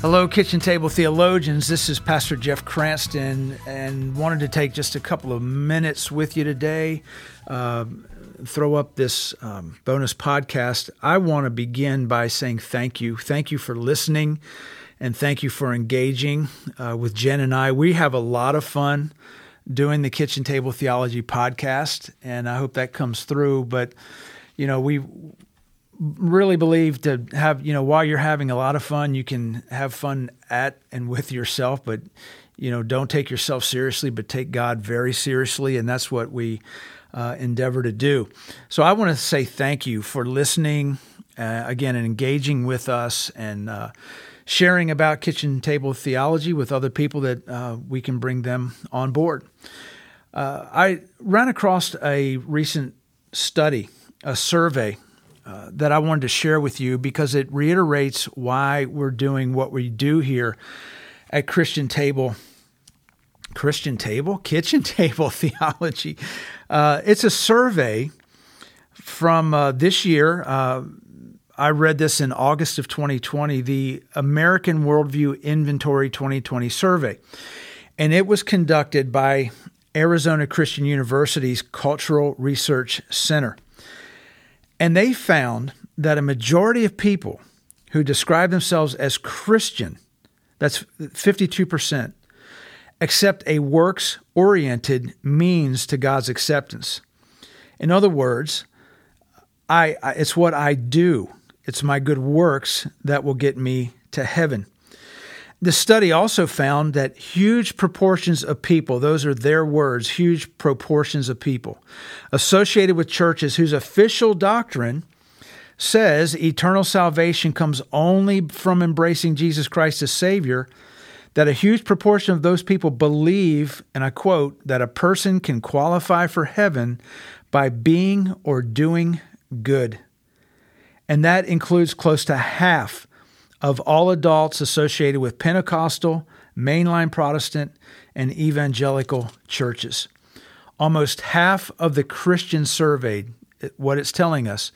Hello, Kitchen Table Theologians. This is Pastor Jeff Cranston, and wanted to take just a couple of minutes with you today. Uh, throw up this um, bonus podcast. I want to begin by saying thank you. Thank you for listening, and thank you for engaging uh, with Jen and I. We have a lot of fun doing the Kitchen Table Theology podcast, and I hope that comes through. But you know, we really believe to have you know while you're having a lot of fun you can have fun at and with yourself but you know don't take yourself seriously but take god very seriously and that's what we uh, endeavor to do. So i want to say thank you for listening uh, again and engaging with us and uh, sharing about kitchen table theology with other people that uh, we can bring them on board. Uh, i ran across a recent study a survey uh, that I wanted to share with you because it reiterates why we're doing what we do here at Christian Table. Christian Table? Kitchen Table Theology. Uh, it's a survey from uh, this year. Uh, I read this in August of 2020, the American Worldview Inventory 2020 survey. And it was conducted by Arizona Christian University's Cultural Research Center. And they found that a majority of people who describe themselves as Christian, that's 52%, accept a works oriented means to God's acceptance. In other words, I, I, it's what I do, it's my good works that will get me to heaven. The study also found that huge proportions of people, those are their words, huge proportions of people associated with churches whose official doctrine says eternal salvation comes only from embracing Jesus Christ as Savior, that a huge proportion of those people believe, and I quote, that a person can qualify for heaven by being or doing good. And that includes close to half of all adults associated with Pentecostal, mainline Protestant, and evangelical churches. Almost half of the Christians surveyed, what it's telling us,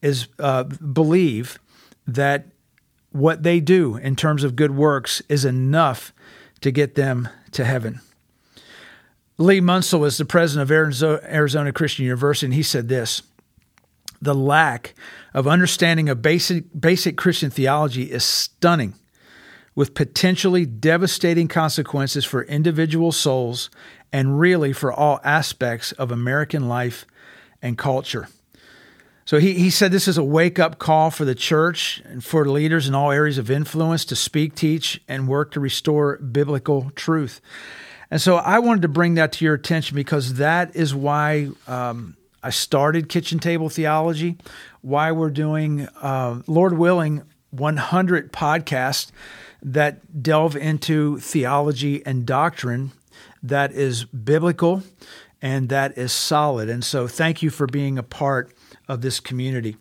is uh, believe that what they do in terms of good works is enough to get them to heaven. Len Munsil is the president of Arizona Christian University, and he said this the lack of understanding of basic, basic Christian theology is stunning, with potentially devastating consequences for individual souls and really for all aspects of American life and culture. So he, he said this is a wake up call for the church and for leaders in all areas of influence to speak, teach, and work to restore biblical truth. And so I wanted to bring that to your attention because that is why um, I started Kitchen Table Theology, why we're doing, uh, Lord willing, 100 podcasts that delve into theology and doctrine that is biblical and that is solid. And so, thank you for being a part of this community.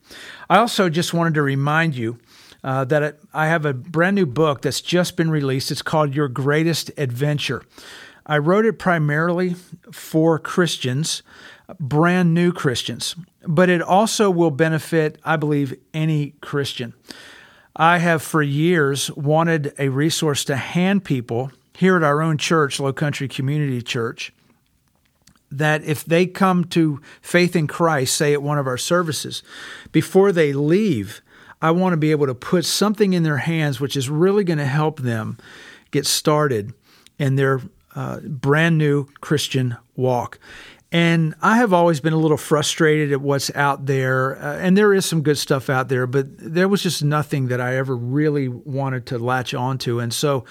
I also just wanted to remind you uh, that I have a brand new book that's just been released. It's called Your Greatest Adventure. I wrote it primarily for Christians brand new Christians, but it also will benefit, I believe, any Christian. I have for years wanted a resource to hand people here at our own church, Low Country Community Church, that if they come to faith in Christ, say at one of our services, before they leave, I want to be able to put something in their hands which is really going to help them get started in their uh, brand new Christian walk. And I have always been a little frustrated at what's out there. Uh, and there is some good stuff out there, but there was just nothing that I ever really wanted to latch onto. And so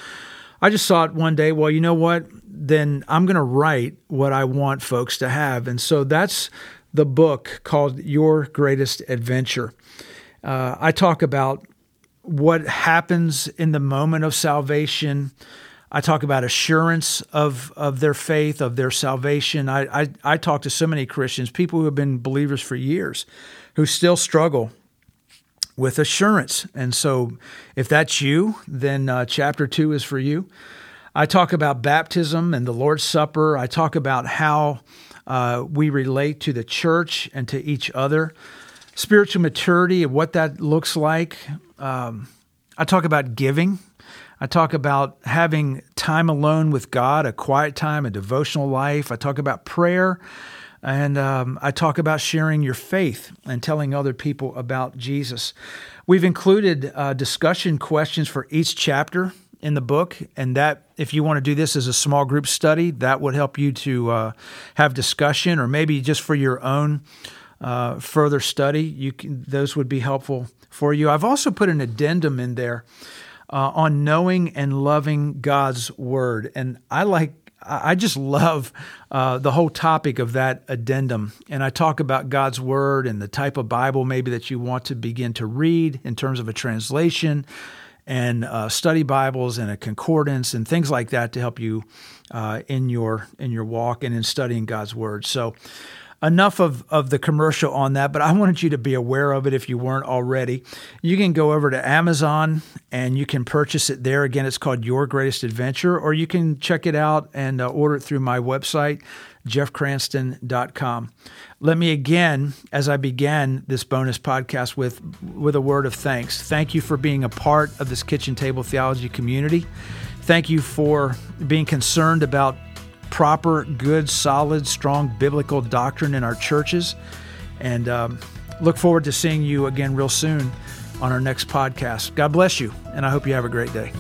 I just thought one day, well, you know what? Then I'm going to write what I want folks to have. And so that's the book called Your Greatest Adventure. Uh, I talk about what happens in the moment of salvation I talk about assurance of, of their faith, of their salvation. I, I, I talk to so many Christians, people who have been believers for years, who still struggle with assurance. And so, if that's you, then uh, chapter two is for you. I talk about baptism and the Lord's Supper. I talk about how uh, we relate to the church and to each other, spiritual maturity and what that looks like. Um, I talk about giving I talk about having time alone with God, a quiet time, a devotional life. I talk about prayer. And um, I talk about sharing your faith and telling other people about Jesus. We've included uh, discussion questions for each chapter in the book, and that if you want to do this as a small group study, that would help you to uh, have discussion, or maybe just for your own uh, further study. You can, those would be helpful for you. I've also put an addendum in there uh, on knowing and loving God's word, and I like. I just love uh, the whole topic of that addendum. And I talk about God's Word and the type of Bible maybe that you want to begin to read in terms of a translation, and uh, study Bibles and a concordance and things like that to help you uh, in your in your walk and in studying God's Word. So. Enough of, of the commercial on that, but I wanted you to be aware of it if you weren't already. You can go over to Amazon and you can purchase it there. Again, it's called Your Greatest Adventure, or you can check it out and uh, order it through my website, jeffcranston.com. Let me again, as I began this bonus podcast with, with a word of thanks. Thank you for being a part of this kitchen table theology community. Thank you for being concerned about proper, good, solid, strong biblical doctrine in our churches. And um, look forward to seeing you again real soon on our next podcast. God bless you, and I hope you have a great day.